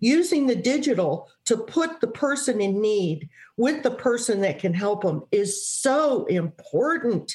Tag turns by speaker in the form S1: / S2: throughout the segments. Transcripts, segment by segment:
S1: using the digital to put the person in need with the person that can help them is so important.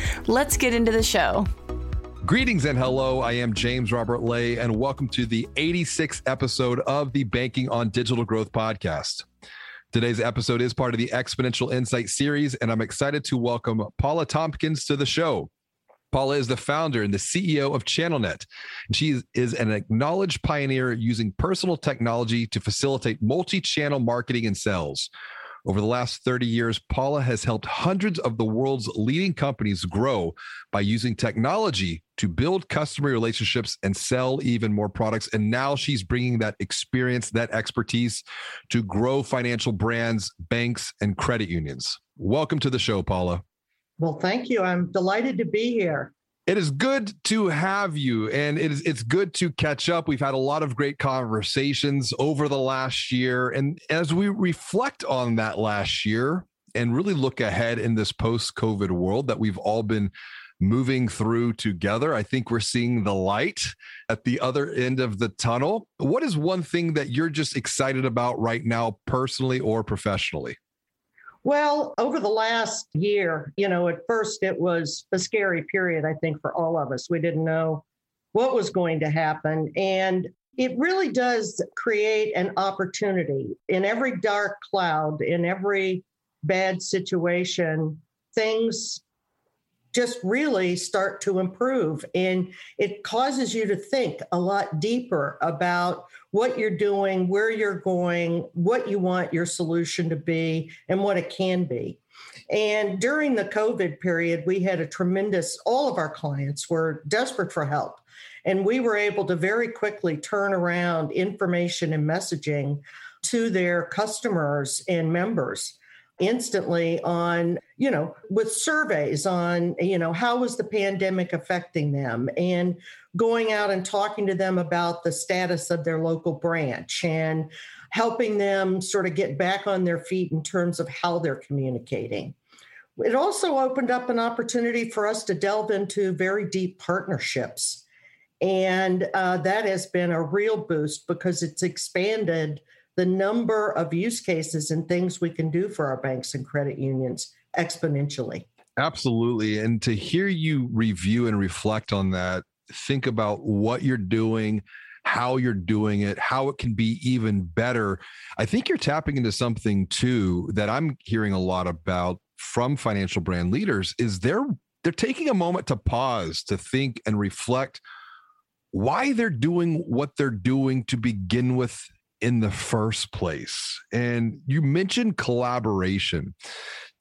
S2: Let's get into the show.
S3: Greetings and hello. I am James Robert Lay, and welcome to the 86th episode of the Banking on Digital Growth podcast. Today's episode is part of the Exponential Insight series, and I'm excited to welcome Paula Tompkins to the show. Paula is the founder and the CEO of ChannelNet. She is an acknowledged pioneer using personal technology to facilitate multi channel marketing and sales. Over the last 30 years, Paula has helped hundreds of the world's leading companies grow by using technology to build customer relationships and sell even more products. And now she's bringing that experience, that expertise to grow financial brands, banks, and credit unions. Welcome to the show, Paula.
S1: Well, thank you. I'm delighted to be here.
S3: It is good to have you, and it is it's good to catch up. We've had a lot of great conversations over the last year, and as we reflect on that last year and really look ahead in this post-COVID world that we've all been moving through together, I think we're seeing the light at the other end of the tunnel. What is one thing that you're just excited about right now, personally or professionally?
S1: Well, over the last year, you know, at first it was a scary period, I think, for all of us. We didn't know what was going to happen. And it really does create an opportunity in every dark cloud, in every bad situation, things just really start to improve. And it causes you to think a lot deeper about what you're doing, where you're going, what you want your solution to be, and what it can be. And during the COVID period, we had a tremendous, all of our clients were desperate for help. And we were able to very quickly turn around information and messaging to their customers and members instantly on you know with surveys on you know how was the pandemic affecting them? And going out and talking to them about the status of their local branch and helping them sort of get back on their feet in terms of how they're communicating. It also opened up an opportunity for us to delve into very deep partnerships. And uh, that has been a real boost because it's expanded the number of use cases and things we can do for our banks and credit unions exponentially.
S3: Absolutely. And to hear you review and reflect on that, think about what you're doing, how you're doing it, how it can be even better. I think you're tapping into something too that I'm hearing a lot about from financial brand leaders is they're they're taking a moment to pause, to think and reflect why they're doing what they're doing to begin with in the first place. And you mentioned collaboration.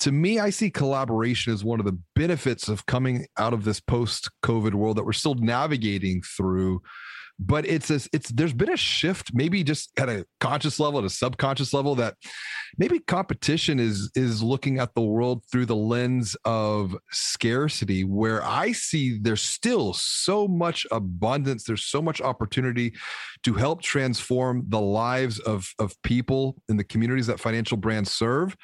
S3: To me, I see collaboration as one of the benefits of coming out of this post COVID world that we're still navigating through but it's a, it's there's been a shift maybe just at a conscious level at a subconscious level that maybe competition is is looking at the world through the lens of scarcity where i see there's still so much abundance there's so much opportunity to help transform the lives of of people in the communities that financial brands serve.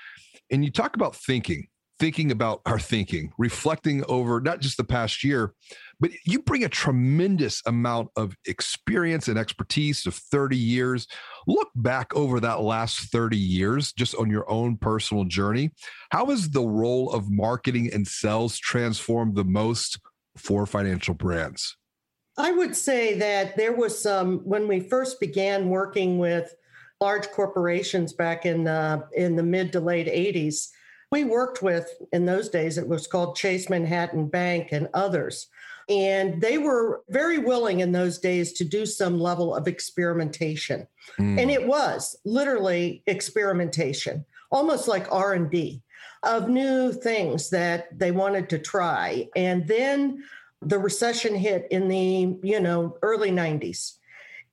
S3: And you talk about thinking thinking about our thinking reflecting over not just the past year but you bring a tremendous amount of experience and expertise of 30 years. Look back over that last 30 years, just on your own personal journey. How has the role of marketing and sales transformed the most for financial brands?
S1: I would say that there was some, when we first began working with large corporations back in in the mid to late 80s, we worked with, in those days, it was called Chase Manhattan Bank and others. And they were very willing in those days to do some level of experimentation. Mm. And it was literally experimentation, almost like R&D. of new things that they wanted to try. And then the recession hit in the, you know, early 90s.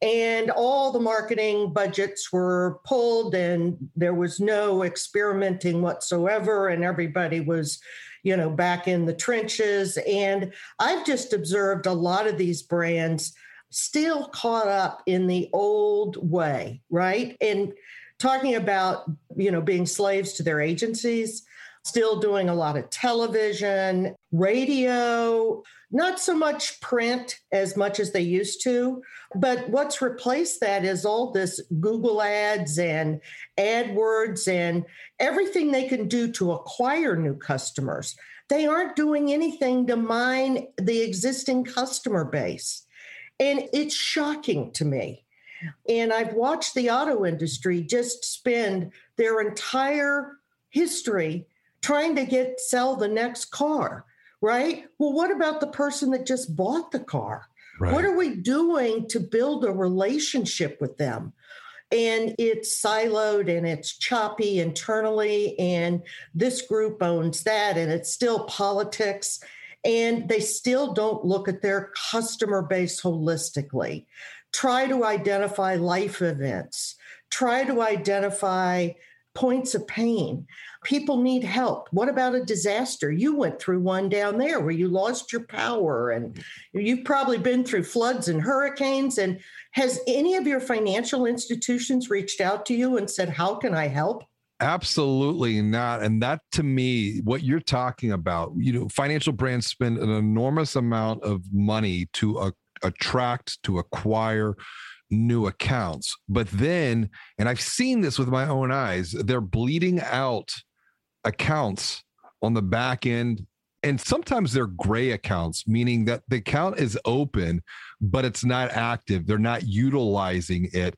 S1: And all the marketing budgets were pulled, and there was no experimenting whatsoever, and everybody was, you know, back in the trenches. And I've just observed a lot of these brands still caught up in the old way, right? And talking about, you know, being slaves to their agencies, still doing a lot of television, radio, not so much print as much as they used to. But what's replaced that is all this Google ads and AdWords and everything they can do to acquire new customers. They aren't doing anything to mine the existing customer base. And it's shocking to me. And I've watched the auto industry just spend their entire history trying to get sell the next car, right? Well, what about the person that just bought the car? Right. What are we doing to build a relationship with them? And it's siloed and it's choppy internally, and this group owns that, and it's still politics. And they still don't look at their customer base holistically. Try to identify life events, try to identify points of pain. People need help. What about a disaster? You went through one down there where you lost your power, and you've probably been through floods and hurricanes. And has any of your financial institutions reached out to you and said, How can I help?
S3: Absolutely not. And that to me, what you're talking about, you know, financial brands spend an enormous amount of money to attract, to acquire, new accounts. But then, and I've seen this with my own eyes, they're bleeding out accounts on the back end. And sometimes they're gray accounts, meaning that the account is open, but it's not active. They're not utilizing it.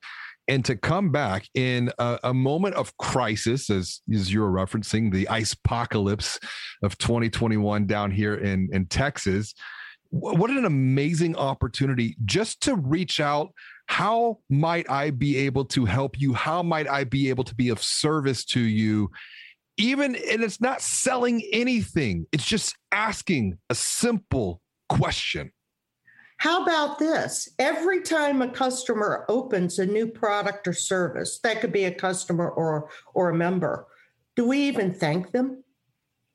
S3: And to come back in a, a moment of crisis, as, as you're referencing, the ice apocalypse of 2021 down here in, in Texas, what an amazing opportunity just to reach out how might I be able to help you? How might I be able to be of service to you? Even, and it's not selling anything, it's just asking a simple question.
S1: How about this? Every time a customer opens a new product or service, that could be a customer or or a member, do we even thank them?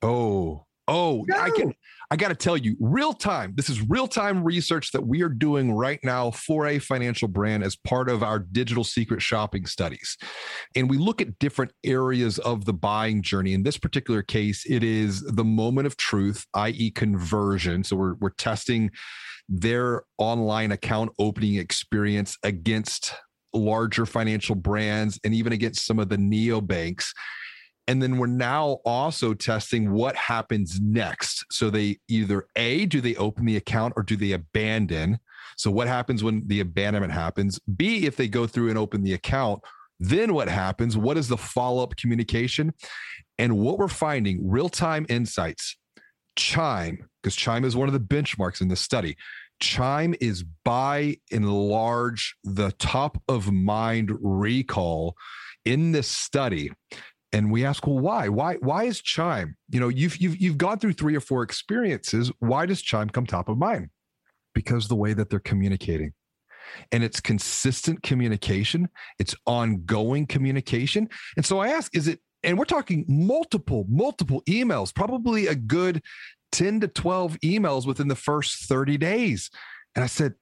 S3: Oh, oh, no. I can I got to tell you, real time, this is real time research that we are doing right now for a financial brand as part of our digital secret shopping studies. And we look at different areas of the buying journey. In this particular case, it is the moment of truth, i.e., conversion. So we're, we're testing their online account opening experience against larger financial brands and even against some of the neo banks and then we're now also testing what happens next. So they either A, do they open the account or do they abandon? So what happens when the abandonment happens? B, if they go through and open the account, then what happens? What is the follow up communication? And what we're finding real time insights. Chime, because Chime is one of the benchmarks in this study. Chime is by and large the top of mind recall in this study and we ask well why? Why why is chime you know you've you've you've gone through three or four experiences. Why does chime come top of mind? Because the way that they're communicating. And it's consistent communication. It's ongoing communication. And so i ask is it and we're talking multiple multiple emails probably a good 10 to 12 emails within the first 30 days. And i said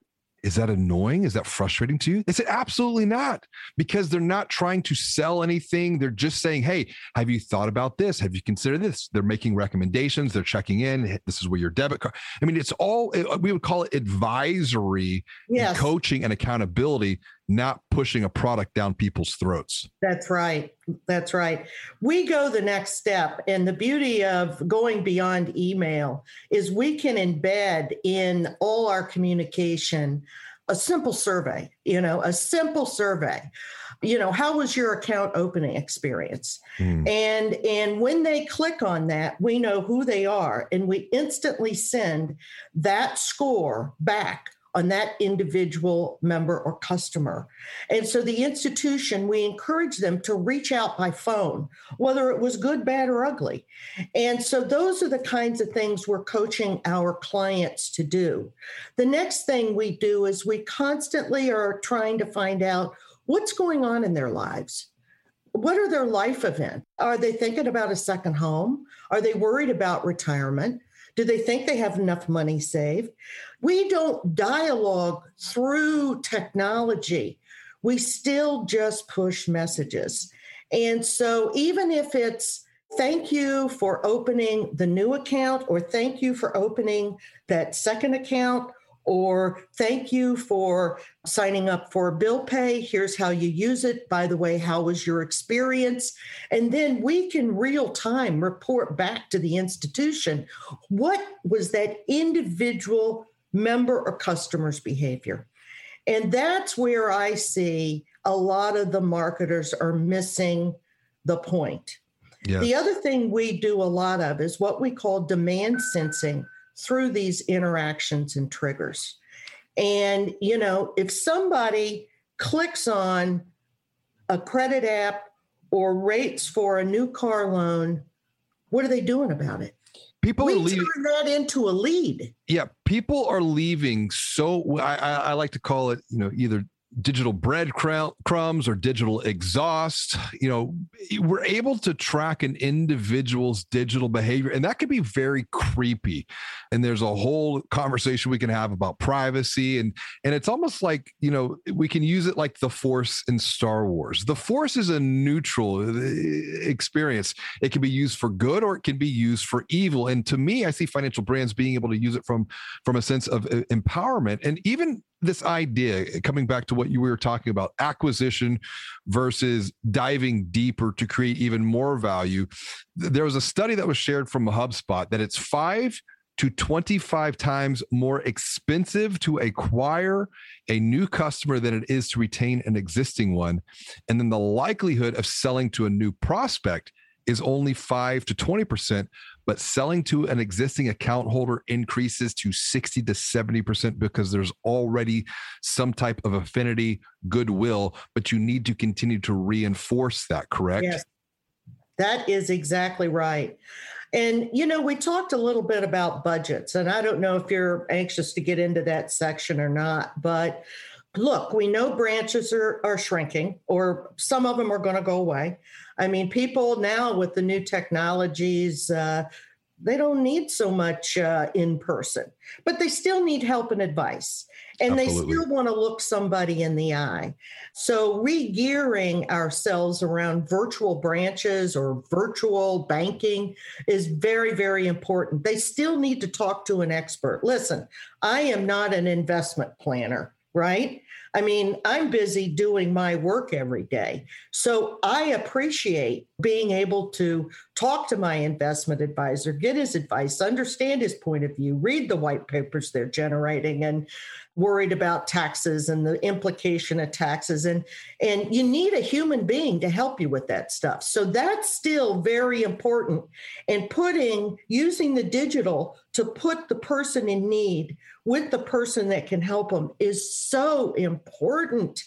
S3: is that annoying? Is that frustrating to you? They said, absolutely not, because they're not trying to sell anything. They're just saying, hey, have you thought about this? Have you considered this? They're making recommendations. They're checking in. This is where your debit card. I mean, it's all, eh, we would call it advisory, yes. and coaching, and accountability, not pushing a product down people's throats.
S1: That's right. That's right. We go the next step. And the beauty of going beyond email is we can embed in all our communication a simple survey, you know, a simple survey. You know, how was your account opening experience? Mm. And and when they click on that, we know who they are and we instantly send that score back on that individual member or customer. And so the institution, we encourage them to reach out by phone, whether it was good, bad, or ugly. And so those are the kinds of things we're coaching our clients to do. The next thing we do is we constantly are trying to find out what's going on in their lives. What are their life events? Are they thinking about a second home? Are they worried about retirement? Do they think they have enough money saved? We don't dialogue through technology. We still just push messages. And so, even if it's thank you for opening the new account, or thank you for opening that second account, or thank you for signing up for bill pay. Here's how you use it. By the way, how was your experience? And then we can real time report back to the institution what was that individual member or customer's behavior. And that's where I see a lot of the marketers are missing the point. Yes. The other thing we do a lot of is what we call demand sensing through these interactions and triggers. And, you know, if somebody clicks on a credit app or rates for a new car loan, what are they doing about it?
S3: People
S1: we
S3: are leaving
S1: turn that into a lead.
S3: Yeah, people are leaving. So I, I, I like to call it, you know, either digital bread crumbs or digital exhaust you know we're able to track an individual's digital behavior and that can be very creepy. And there's a whole conversation we can have about privacy and and it's almost like you know we can use it like the force in star wars. The force is a neutral uh, experience. It can be used for good or it can be used for evil. And to me i see financial brands being able to use it from from a sense of uh, empowerment. And even this idea coming back to what you were talking about acquisition versus diving deeper to create even more value. There was a study that was shared from hubspot that it's 5 to 25 times more expensive to acquire a new customer than it is to retain an existing one. And then the likelihood of selling to a new prospect is only 5 to 20%, but selling to an existing account holder increases to 60 to 70% because there's already some type of affinity, goodwill, but you need to continue to reinforce that, correct? Yes.
S1: That is exactly right. And, you know, we talked a little bit about budgets, and I don't know if you're anxious to get into that section or not, but look, we know branches are, are shrinking, or some of them are going to go away. I mean, people now with the new technologies, uh, they don't need so much uh, in person, but they still need help and advice. And Absolutely. they still want to look somebody in the eye. So, re-gearing ourselves around virtual branches or virtual banking is very, very important. They still need to talk to an expert. Listen, I am not an investment planner, right? I mean, I'm busy doing my work every day. So I appreciate being able to talk to my investment advisor, get his advice, understand his point of view, read the white papers they're generating, and worried about taxes and the implication of taxes and and you need a human being to help you with that stuff so that's still very important and putting using the digital to put the person in need with the person that can help them is so important.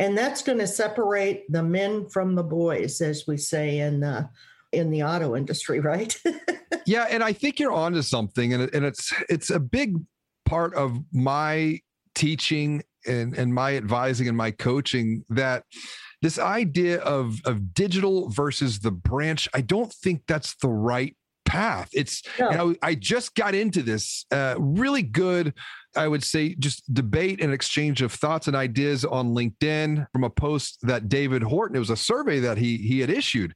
S1: And that's going to separate the men from the boys as we say in the in the auto industry right?
S3: Yeah and i think you're onto something and, and it's it's a big part of my teaching and, and my advising and my coaching that this idea of, of digital versus the branch, I don't think that's the right path. It's, no. you know, I just got into this uh, really good I would say just debate and exchange of thoughts and ideas on LinkedIn from a post that David Horton, it was a survey that he he had issued.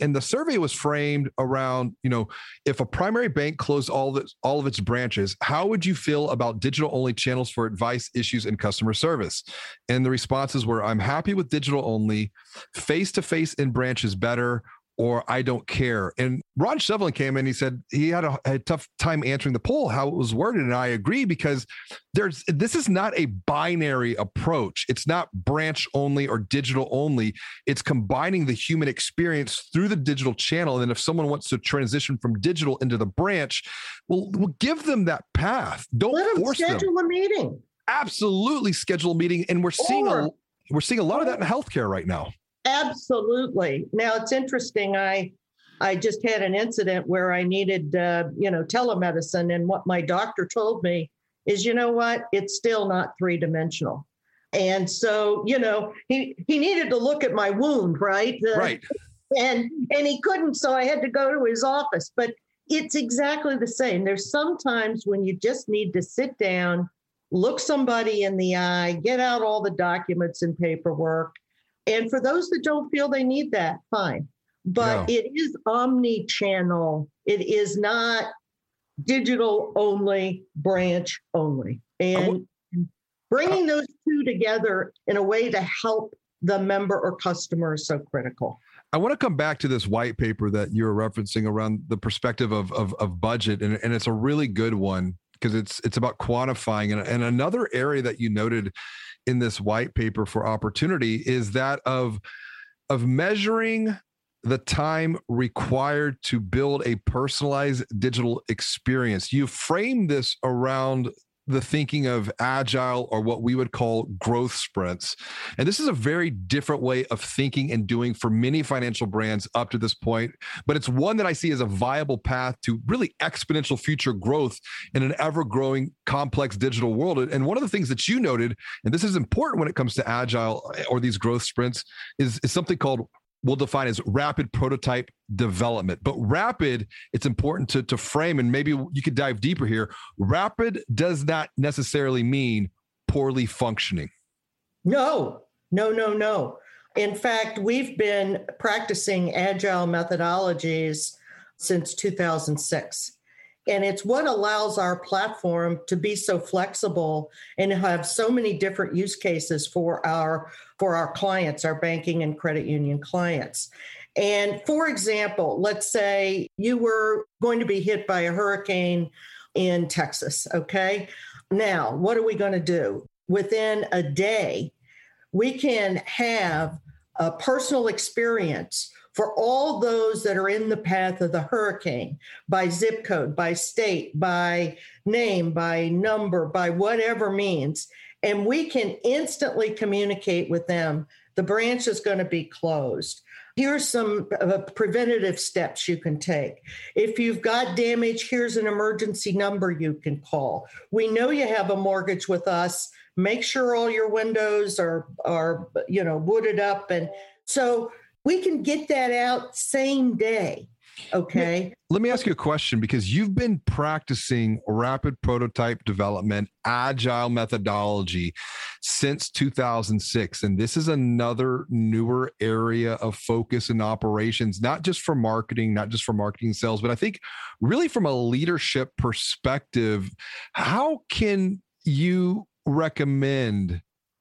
S3: And the survey was framed around, you know, if a primary bank closed all of its, all of its branches, how would you feel about digital only channels for advice, issues, and customer service? And the responses were I'm happy with digital only, face to face in branches better, or I don't care. And Ron Shevlin came in. He said he had a, a, tough time answering the poll how it was worded, and I agree because there's this is not a binary approach. It's not branch only or digital only. It's combining the human experience through the digital channel. And then if someone wants to transition from digital into the branch, well, we'll give them that path. Don't
S1: Let
S3: force
S1: them schedule
S3: them.
S1: a meeting.
S3: absolutely schedule a meeting. And we're seeing or, a we're seeing a lot of that in healthcare right now.
S1: Absolutely. Now it's interesting. I I just had an incident where I needed, uh, you know, telemedicine, and what my doctor told me is, you know what, it's still not three dimensional. And so, you know, he he needed to look at my wound, right?
S3: Uh, right.
S1: And and he couldn't, so I had to go to his office. But it's exactly the same. There's sometimes when you just need to sit down, look somebody in the eye, get out all the documents and paperwork. And for those that don't feel they need that, fine. But no. it is omni channel. It is not digital only, branch only. And bringing those two together in a way to help the member or customer is so critical.
S3: I want to come back to this white paper that you were referencing around the perspective of of, of budget, and, and it's a really good one because it's it's about quantifying. And, and another area that you noted in this white paper for opportunity is that of of measuring the time required to build a personalized digital experience. You frame this around the thinking of agile or what we would call growth sprints. And this is a very different way of thinking and doing for many financial brands up to this point, but it's one that I see as a viable path to really exponential future growth in an ever growing complex digital world. And one of the things that you noted, and this is important when it comes to agile eh, or these growth sprints, is, is something called we'll define as rapid prototype development. But rapid, it's important to, to frame, and maybe you could dive deeper here. Rapid does not necessarily mean poorly functioning.
S1: No, no, no, no. In fact, we've been practicing agile methodologies since 2006. And it's what allows our platform to be so flexible and have so many different use cases for our for our clients, our banking and credit union clients. And for example, let's say you were going to be hit by a hurricane in Texas, okay? Now, what are we going to do? Within a day, we can have a personal experience for all those that are in the path of the hurricane by zip code, by state, by name, by number, by whatever means. And we can instantly communicate with them. The branch is going to be closed. Here's some uh, preventative steps you can take. If you've got damage, here's an emergency number you can call. We know you have a mortgage with us. Make sure all your windows are are you know wooded up and so we can get that out same day. Okay.
S3: Let me ask you a question because you've been practicing rapid prototype development, agile methodology since 2006. And this is another newer area of focus in operations, not just for marketing, not just for marketing sales, but I think really from a leadership perspective. How can you recommend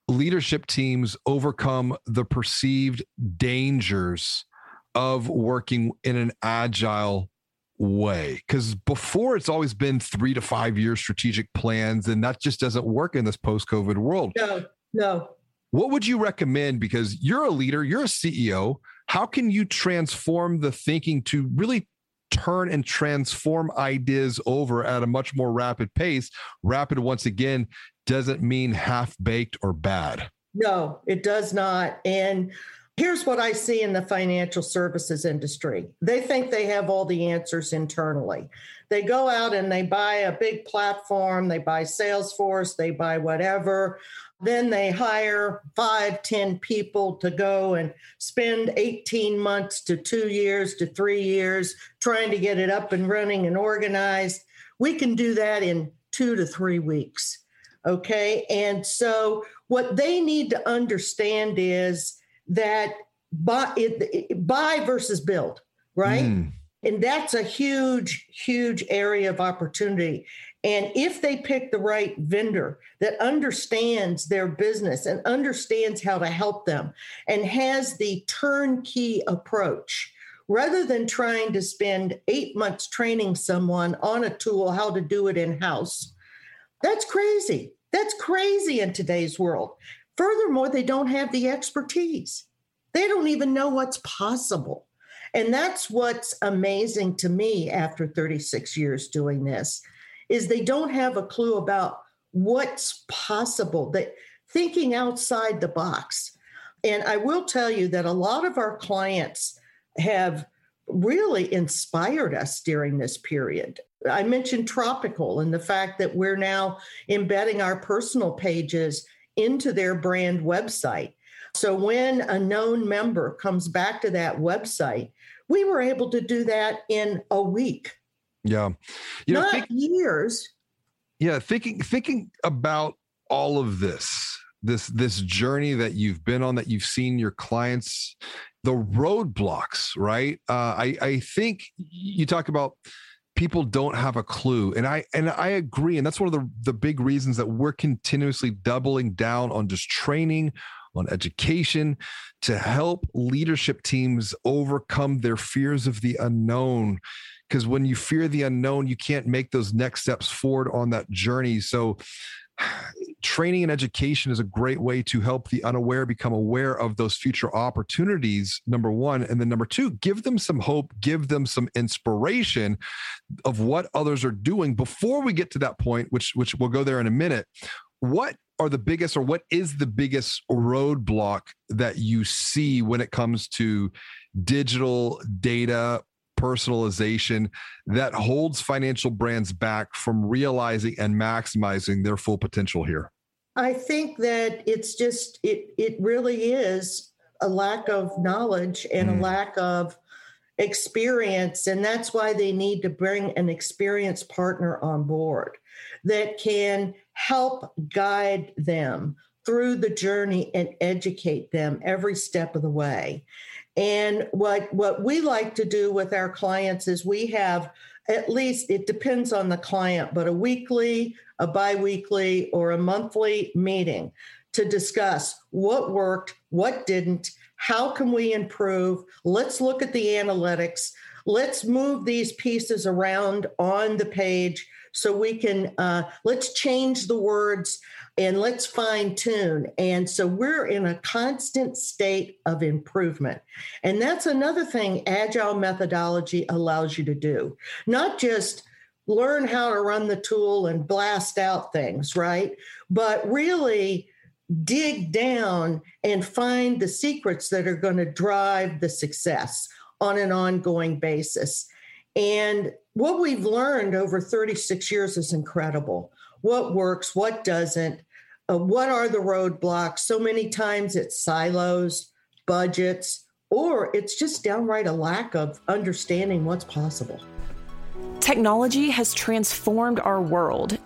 S3: leadership teams overcome the perceived dangers of working in an agile way. Because before it's always been three to five year strategic plans and that just doesn't work in this post-covid world.
S1: No no.
S3: What would you recommend? Because you're a leader you're a ceo how can you transform the thinking to really turn and transform ideas over at a much more rapid pace rapid once again doesn't mean half baked or bad.
S1: No, it does not. And here's what I see in the financial services industry they think they have all the answers internally. They go out and they buy a big platform, they buy Salesforce, they buy whatever. Then they hire five, ten people to go and spend 18 months to two years to three years trying to get it up and running and organized. We can do that in two to three weeks. Okay. And so what they need to understand is that buy, it, buy versus build, right? Mm. And that's a huge, huge area of opportunity. And if they pick the right vendor that understands their business and understands how to help them and has the turnkey approach, rather than trying to spend eight months training someone on a tool how to do it in house, that's crazy. That's crazy in today's world. Furthermore, they don't have the expertise. They don't even know what's possible. And that's what's amazing to me after 36 years doing this is they don't have a clue about what's possible, that thinking outside the box. And I will tell you that a lot of our clients have really inspired us during this period. I mentioned Tropical and the fact that we're now embedding our personal pages into their brand website. So when a known member comes back to that website, we were able to do that in a week.
S3: Yeah.
S1: You know, think, years.
S3: Yeah, thinking thinking about all of this, this this journey that you've been on that you've seen your clients the roadblocks, right? Uh, I I think you talk about people don't have a clue and i and i agree and that's one of the the big reasons that we're continuously doubling down on just training on education to help leadership teams overcome their fears of the unknown. Because when you fear the unknown you can't make those next steps forward on that journey. So training and education is a great way to help the unaware become aware of those future opportunities number one. And then number two give them some hope give them some inspiration of what others are doing before we get to that point which which we'll go there in a minute. What are the biggest or what is the biggest roadblock that you see when it comes to digital data personalization that holds financial brands back from realizing and maximizing their full potential here?
S1: I think that it's just it it really is a lack of knowledge and mm. a lack of experience and that's why they need to bring an experienced partner on board that can help guide them through the journey and educate them every step of the way and what what we like to do with our clients is we have at least it depends on the client, but a weekly, a biweekly, or a monthly meeting to discuss what worked, what didn't, how can we improve? Let's look at the analytics. Let's move these pieces around on the page so we can uh, let's change the words and let's fine tune. And so we're in a constant state of improvement. And that's another thing agile methodology allows you to do, not just learn how to run the tool and blast out things, right? But really dig down and find the secrets that are going to drive the success on an ongoing basis. And what we've learned over 36 years is incredible. What works, what doesn't, uh, what are the roadblocks? So many times it's silos, budgets, or it's just downright a lack of understanding what's possible.
S2: Technology has transformed our world,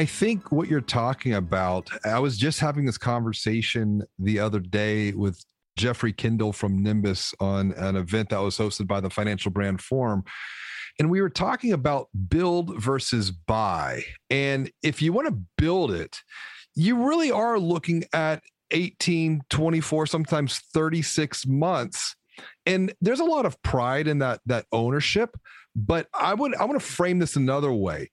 S3: I think what you're talking about, I was just having this conversation the other day with Jeffrey Kendall from Nymbus on an event that was hosted by the Financial Brand Forum. And we were talking about build versus buy. And if you want to build it, you really are looking at 18, 24, sometimes 36 months. And there's a lot of pride in that that ownership, but I would I want to frame this another way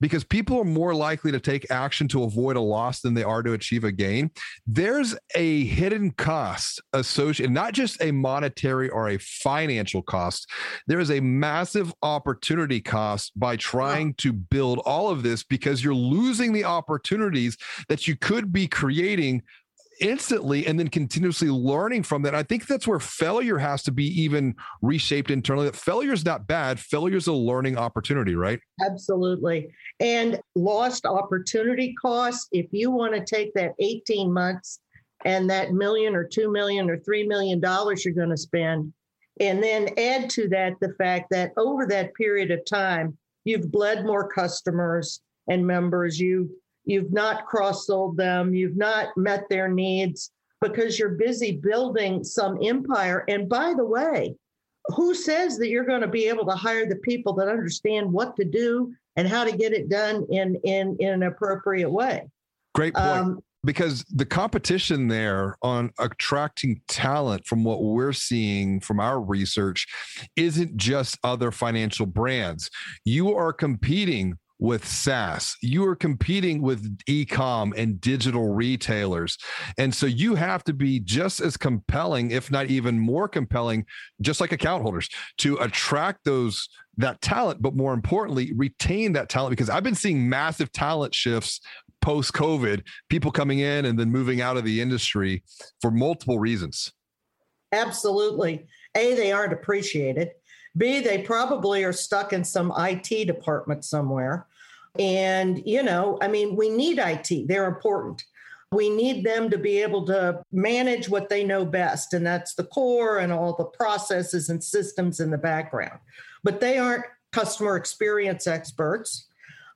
S3: because people are more likely to take action to avoid a loss than they are to achieve a gain. There's a hidden cost associated, not just a monetary or a financial cost. There is a massive opportunity cost by trying to build all of this because you're losing the opportunities that you could be creating instantly and then continuously learning from that. I think that's where failure has to be even reshaped internally. That failure is not bad. Failure is a learning opportunity, right?
S1: Absolutely. And lost opportunity costs, if you want to take that 18 months and that million or two million or three million dollars you're going to spend, and then add to that the fact that over that period of time, you've bled more customers and members, you you've not cross-sold them, you've not met their needs because you're busy building some empire. And by the way, who says that you're going to be able to hire the people that understand what to do and how to get it done in in, in an appropriate way?
S3: Great point. Um, because the competition there on attracting talent from what we're seeing from our research isn't just other financial brands. You are competing with SaaS. You are competing with e-com and digital retailers. And so you have to be just as compelling, if not even more compelling, just like account holders to attract those that talent, but more importantly, retain that talent because I've been seeing massive talent shifts post COVID, people coming in and then moving out of the industry for multiple reasons.
S1: Absolutely. A, they aren't appreciated. B, they probably are stuck in some IT department somewhere. And, you know, I mean, we need IT, they're important. We need them to be able to manage what they know best, and that's the core and all the processes and systems in the background. But they aren't customer experience experts.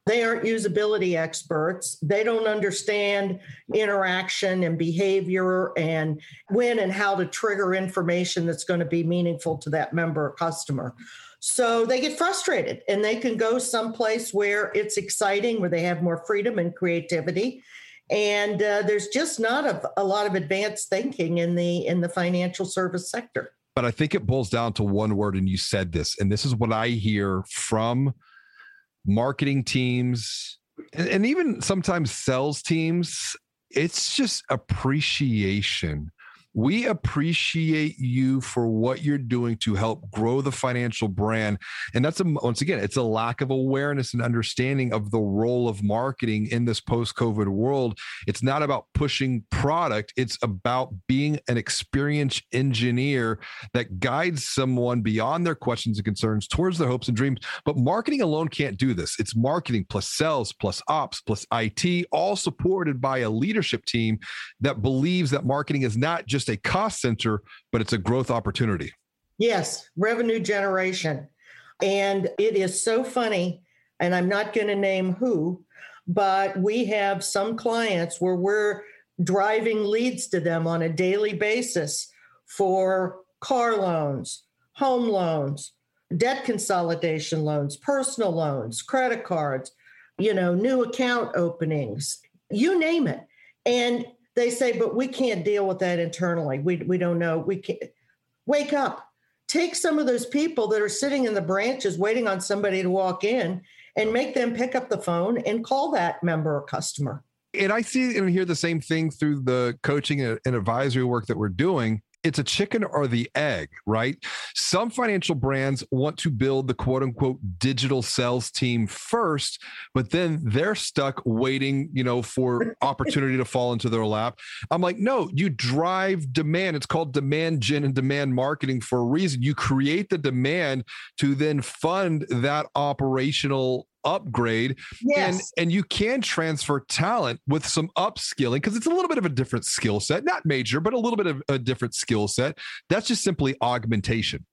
S1: They aren't usability experts. They don't understand interaction and behavior and when and how to trigger information that's going to be meaningful to that member or customer. So they get frustrated and they can go someplace where it's exciting, where they have more freedom and creativity. And uh, there's just not a, a lot of advanced thinking in the in the financial service sector.
S3: But I think it boils down to one word, and you said this, and this is what I hear from marketing teams and, and even sometimes sales teams it's just appreciation we appreciate you for what you're doing to help grow the financial brand. And that's a, once again, it's a lack of awareness and understanding of the role of marketing in this post COVID world. It's not about pushing product, it's about being an experienced engineer that guides someone beyond their questions and concerns towards their hopes and dreams. But marketing alone can't do this. It's marketing plus sales plus ops plus IT, all supported by a leadership team that believes that marketing is not just just a cost center, but it's a growth opportunity.
S1: Yes, revenue generation. And it is so funny, and I'm not going to name who, but we have some clients where we're driving leads to them on a daily basis for car loans, home loans, debt consolidation loans, personal loans, credit cards, you know, new account openings, you name it. And they say, but we can't deal with that internally. We, we don't know. We can't wake up. Take some of those people that are sitting in the branches waiting on somebody to walk in and make them pick up the phone and call that member or customer.
S3: And I see and hear the same thing through the coaching and advisory work that we're doing it's a chicken or the egg, right? Some financial brands want to build the quote unquote digital sales team first, but then they're stuck waiting, you know, for opportunity to fall into their lap. I'm like, no, you drive demand. It's called demand gen and demand marketing for a reason. You create the demand to then fund that operational upgrade yes. and and you can transfer talent with some upskilling because it's a little bit of a different skill set not major but a little bit of a different skill set. That's just simply augmentation.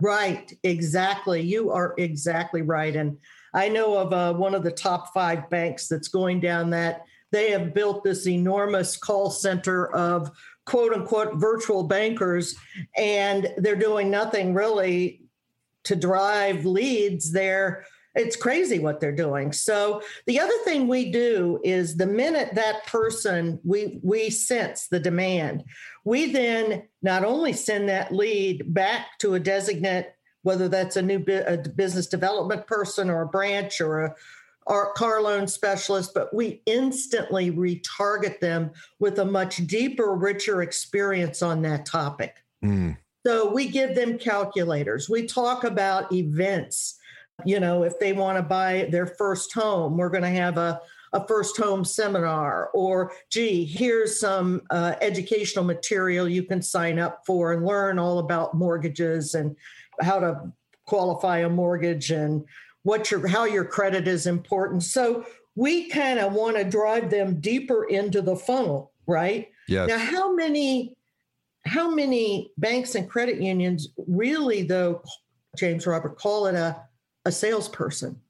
S1: Right exactly. You are exactly right and i know of uh, one of the top five banks that's going down that. They have built this enormous call center of quote unquote virtual bankers and they're doing nothing really to drive leads they're it's crazy what they're doing. So the other thing we do is the minute that person we we sense the demand, we then not only send that lead back to a designate, whether that's a new a business development person or a branch or a or car loan specialist, but we instantly retarget them with a much deeper, richer experience on that topic. Mm. So we give them calculators. We talk about events you know, if they want to buy their first home, we're going to have a, a first home seminar, or gee, here's some uh, educational material you can sign up for and learn all about mortgages and how to qualify a mortgage and what your how your credit is important. So we kind of want to drive them deeper into the funnel, right?
S3: Yes.
S1: Now, how many how many banks and credit unions really though James Robert call it a a salesperson?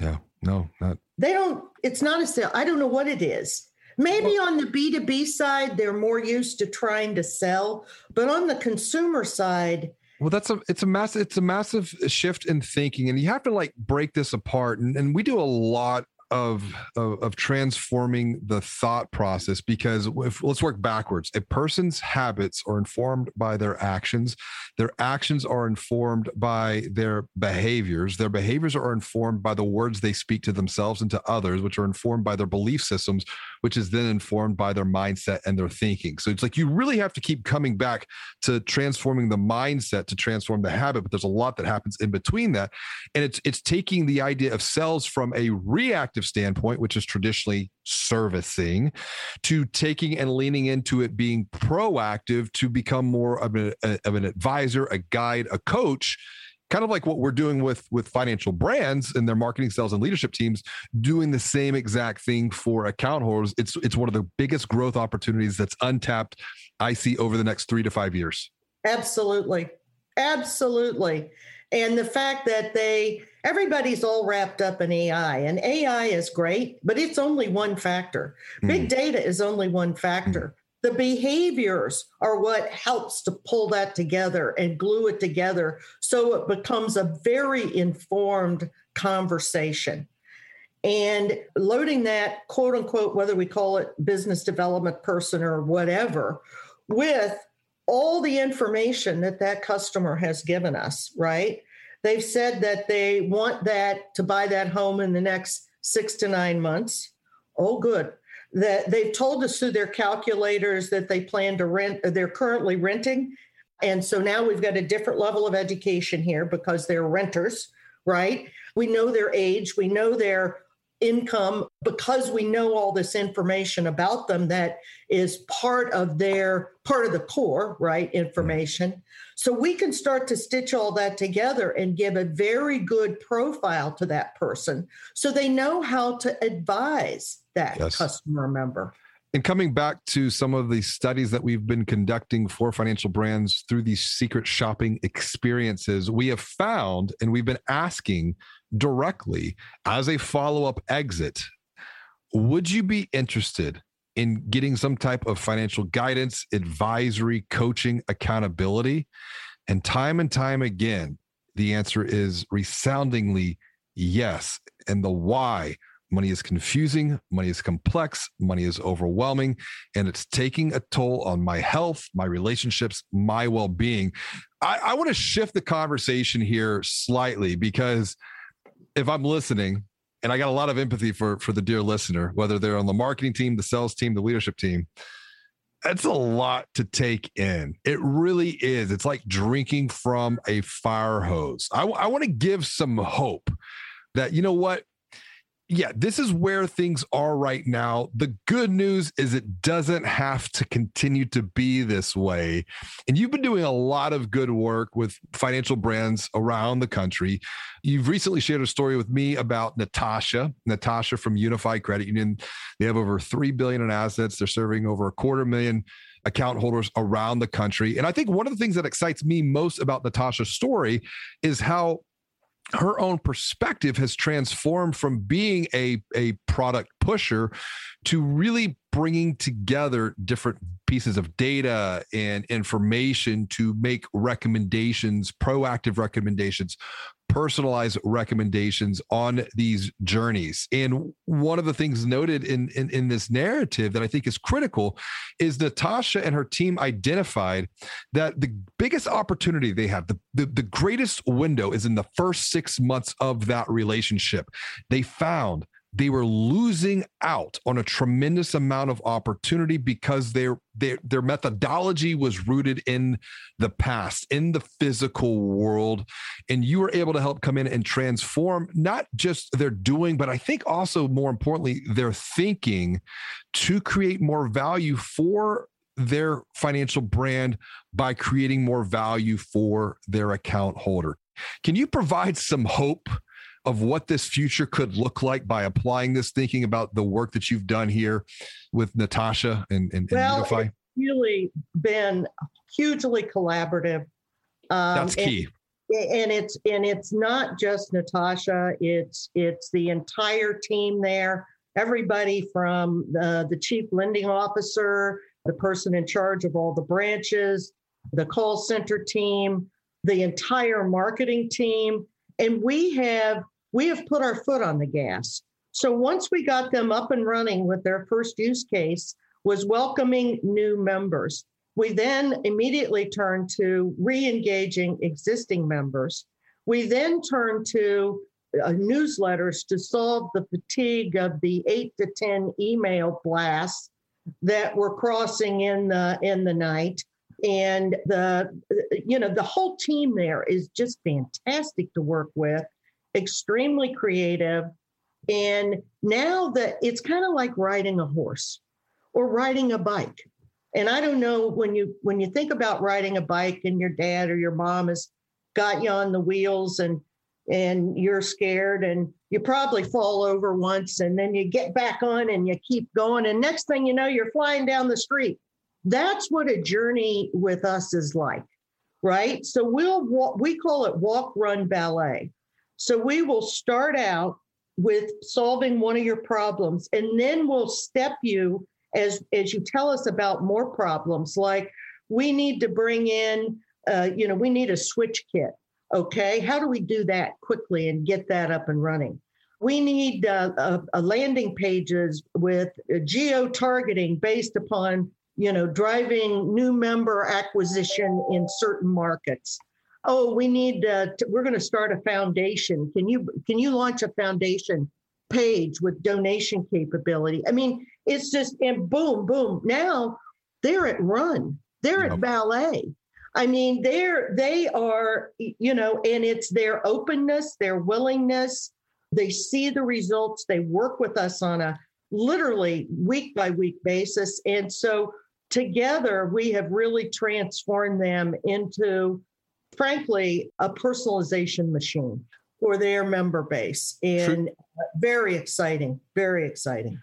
S3: Yeah. No, not
S1: they don't it's not a sale. I don't know what it is. Maybe well, on the B2B side they're more used to trying to sell, but on the consumer side
S3: well, that's a it's a massive it's a massive shift in thinking, and you have to like break this apart. And, and we do a lot of, of, of transforming the thought process because if let's work backwards. A person's habits are informed by their actions their actions are informed by their behaviors. Their behaviors are informed by the words they speak to themselves and to others which are informed by their belief systems which is then informed by their mindset and their thinking. So it's like you really have to keep coming back to transforming the mindset to transform the habit but there's a lot that happens in between that. And it's it's taking the idea of cells from a reactive standpoint, which is traditionally servicing, to taking and leaning into it being proactive to become more of, a, of an advisor, a guide, a coach kind of like what we're doing with with financial brands and their marketing sales and leadership teams doing the same exact thing for account holders. It's it's one of the biggest growth opportunities that's untapped i see over the next 3 to 5 years.
S1: Absolutely. Absolutely and the fact that they everybody's all wrapped up in AI, and AI is great, but it's only one factor. Mm. Big data is only one factor. Mm. The behaviors are what helps to pull that together and glue it together so it becomes a very informed conversation. And loading that, quote unquote, whether we call it business development person or whatever, with all the information that that customer has given us, right? They've said that they want that to buy that home in the next six to nine months. Oh, good. That they've told us through their calculators that they plan to rent, uh, they're currently renting. And so now we've got a different level of education here because they're renters, right? We know their age, we know their income because we know all this information about them that is part of their part of the core right information so we can start to stitch all that together and give a very good profile to that person so they know how to advise that yes. customer member
S3: and coming back to some of the studies that we've been conducting for financial brands through these secret shopping experiences, we have found and we've been asking directly as a follow up exit would you be interested in getting some type of financial guidance, advisory, coaching, accountability? And time and time again, the answer is resoundingly yes. And the why money is confusing, money is complex, money is overwhelming, and it's taking a toll on my health, my relationships, my well being. I, I want to shift the conversation here slightly because if I'm listening, and I got a lot of empathy for for the dear listener, whether they're on the marketing team, the sales team, the leadership team. That's a lot to take in. It really is. It's like drinking from a fire hose. I, I want to give some hope that, you know what? Yeah, this is where things are right now. The good news is it doesn't have to continue to be this way. And you've been doing a lot of good work with financial brands around the country. You've recently shared a story with me about Natasha, Natasha from Unify Credit Union. They have over 3 billion in assets. They're serving over a quarter million account holders around the country. And I think one of the things that excites me most about Natasha's story is how her own perspective has transformed from being a, a product pusher to really bringing together different pieces of data and information to make recommendations, proactive recommendations personalized recommendations on these journeys. And one of the things noted in, in, in, this narrative that I think is critical is that Natasha and her team identified that the biggest opportunity they have, the, the, the greatest window is in the first six months of that relationship. They found they were losing out on a tremendous amount of opportunity because their their their methodology was rooted in the past in the physical world. And you were able to help come in and transform not just their doing but i think also more importantly their thinking to create more value for their financial brand by creating more value for their account holder. Can you provide some hope of what this future could look like by applying this, thinking about the work that you've done here with Natasha and, and,
S1: well,
S3: Unify?
S1: It's really been hugely collaborative.
S3: Um, That's key.
S1: And, and it's and it's not just Natasha. It's it's the entire team there. Everybody from the, the chief lending officer, the person in charge of all the branches, the call center team, the entire marketing team. And we have we have put our foot on the gas. So once we got them up and running with their first use case was welcoming new members. We then immediately turned to re-engaging existing members. We then turned to uh, newsletters to solve the fatigue of the eight to 10 email blasts that were crossing in the, in the night. And the, you know, the whole team there is just fantastic to work with extremely creative. And now that it's kind of like riding a horse or riding a bike. And I don't know when you when you think about riding a bike and your dad or your mom has got you on the wheels and and you're scared and you probably fall over once and then you get back on and you keep going and next thing you know you're flying down the street that's what a journey with us is like right so we'll we call it walk run ballet so we will start out with solving one of your problems, and then we'll step you as as you tell us about more problems. Like we need to bring in, uh, you know, we need a switch kit. Okay, how do we do that quickly and get that up and running? We need uh, a, a landing pages with geo targeting based upon you know driving new member acquisition in certain markets oh, we need uh, to, we're going to start a foundation. Can you can you launch a foundation page with donation capability? I mean, it's just and boom, boom. Now they're at run. They're at ballet. I mean, they're they are, you know, and it's their openness, their willingness. They see the results. They work with us on a literally week by week basis. And so together we have really transformed them into frankly, a personalization machine for their member base. And True. very exciting, very exciting.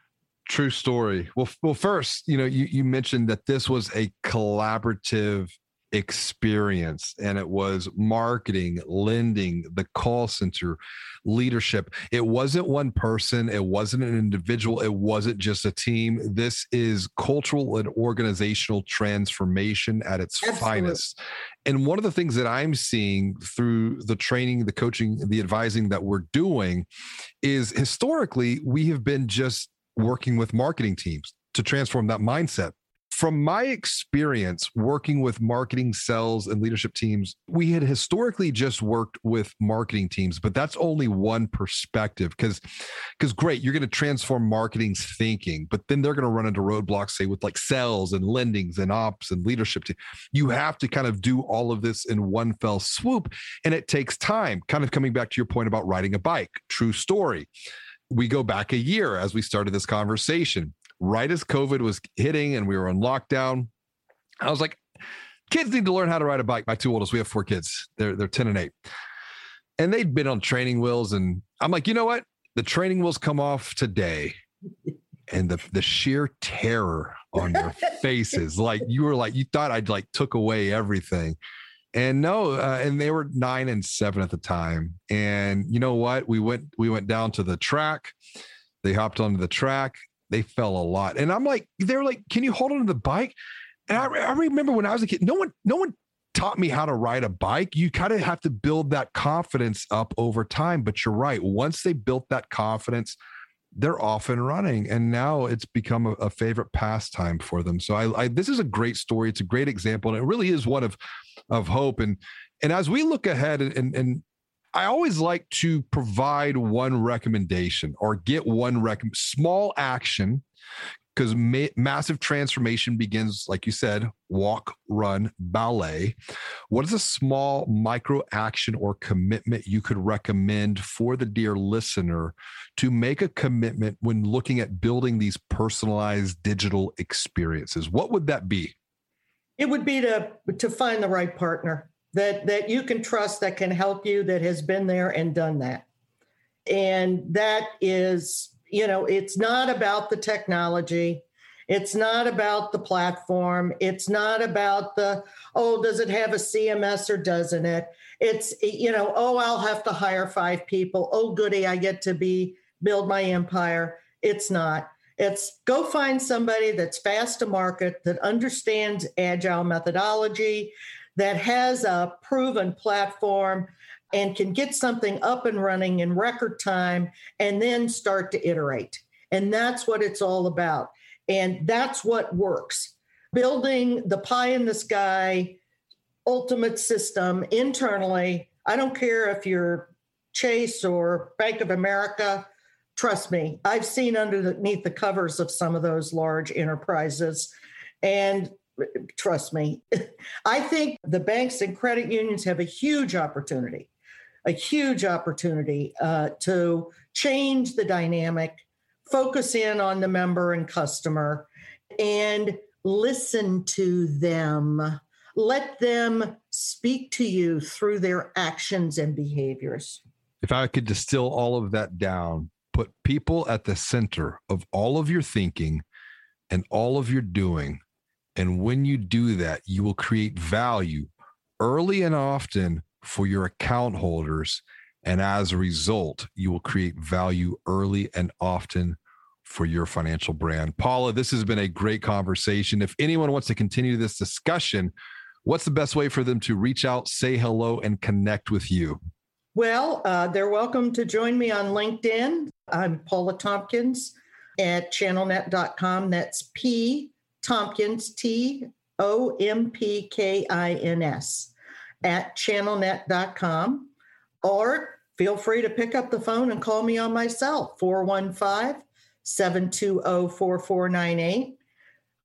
S3: True story. Well, well, first, you know, you, you mentioned that this was a collaborative experience and it was marketing lending the call center leadership. It wasn't one person it wasn't an individual it wasn't just a team. This is cultural and organizational transformation at its Absolutely. finest. And one of the things that i'm seeing through the training the coaching the advising that we're doing is historically we have been just working with marketing teams to transform that mindset from my experience working with marketing sales and leadership teams we had historically just worked with marketing teams but that's only one perspective because because great you're going to transform marketing's thinking but then they're going to run into roadblocks say with like sales and lendings and ops and leadership team. you have to kind of do all of this in one fell swoop and it takes time kind of coming back to your point about riding a bike true story we go back a year as we started this conversation right as COVID was hitting and we were on lockdown. I was like, kids need to learn how to ride a bike. My two oldest, we have four kids. They're they're 10 and 8. And they'd been on training wheels. And I'm like, you know what? The training wheels come off today. And the the sheer terror on your faces, like you were like, you thought I'd like took away everything. And no, uh, and they were nine and seven at the time. And you know what? We went we went down to the track. They hopped onto the track they fell a lot. And I'm like, they're like, can you hold on to the bike? And I, I remember when I was a kid, no one, no one taught me how to ride a bike. You kind of have to build that confidence up over time. But you're right. Once they built that confidence, they're off and running. And now it's become a, a favorite pastime for them. So I, I, this is a great story. It's a great example. And it really is one of, of hope. And, and as we look ahead and, and, and I always like to provide one recommendation or get one rec- small action because ma- massive transformation begins, like you said, walk, run, ballet. What is a small micro action or commitment you could recommend for the dear listener to make a commitment when looking at building these personalized digital experiences? What would that be?
S1: It would be to to find the right partner that that you can trust that can help you that has been there and done that. And that is you know, it's not about the technology. It's not about the platform. It's not about the, oh, does it have a CMS or doesn't it? It's, you know, oh, I'll have to hire five people. Oh, goody, I get to be build my empire. It's not. It's go find somebody that's fast to market, that understands agile methodology, that has a proven platform, and can get something up and running in record time and then start to iterate. And that's what it's all about. And that's what works. Building the pie in the sky ultimate system internally. I don't care if you're Chase or Bank of America. Trust me, I've seen underneath the covers of some of those large enterprises. And trust me, I think the banks and credit unions have a huge opportunity a huge opportunity uh, to change the dynamic, focus in on the member and customer, and listen to them. Let them speak to you through their actions and behaviors.
S3: If I could distill all of that down, put people at the center of all of your thinking and all of your doing. And when you do that, you will create value early and often for your account holders. And as a result, you will create value early and often for your financial brand. Paula, this has been a great conversation. If anyone wants to continue this discussion, what's the best way for them to reach out, say hello, and connect with you?
S1: Well, uh, they're welcome to join me on LinkedIn. I'm Paula Tompkins at channelnet.com. That's P Tompkins, T O M P K I N S at channelnet.com or feel free to pick up the phone and call me on my cell 415 720 4498.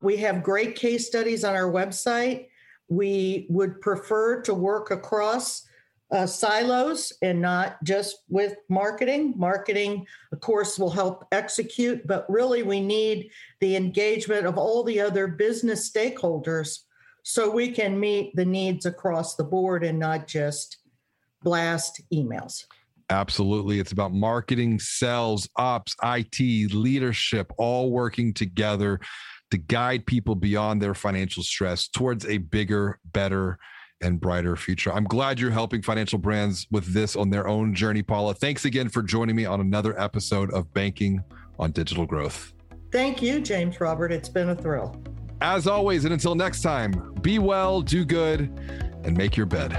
S1: We have great case studies on our website. We would prefer to work across uh, silos and not just with marketing. Marketing, of course, will help execute, but really we need the engagement of all the other business stakeholders so we can meet the needs across the board and not just blast emails.
S3: Absolutely. It's about marketing, sales, ops, IT, leadership, all working together to guide people beyond their financial stress towards a bigger, better, and brighter future. I'm glad you're helping financial brands with this on their own journey, Paula. Thanks again for joining me on another episode of Banking on Digital Growth.
S1: Thank you, James Robert. It's been a thrill.
S3: As always, and until next time, be well, do good, and make your bed.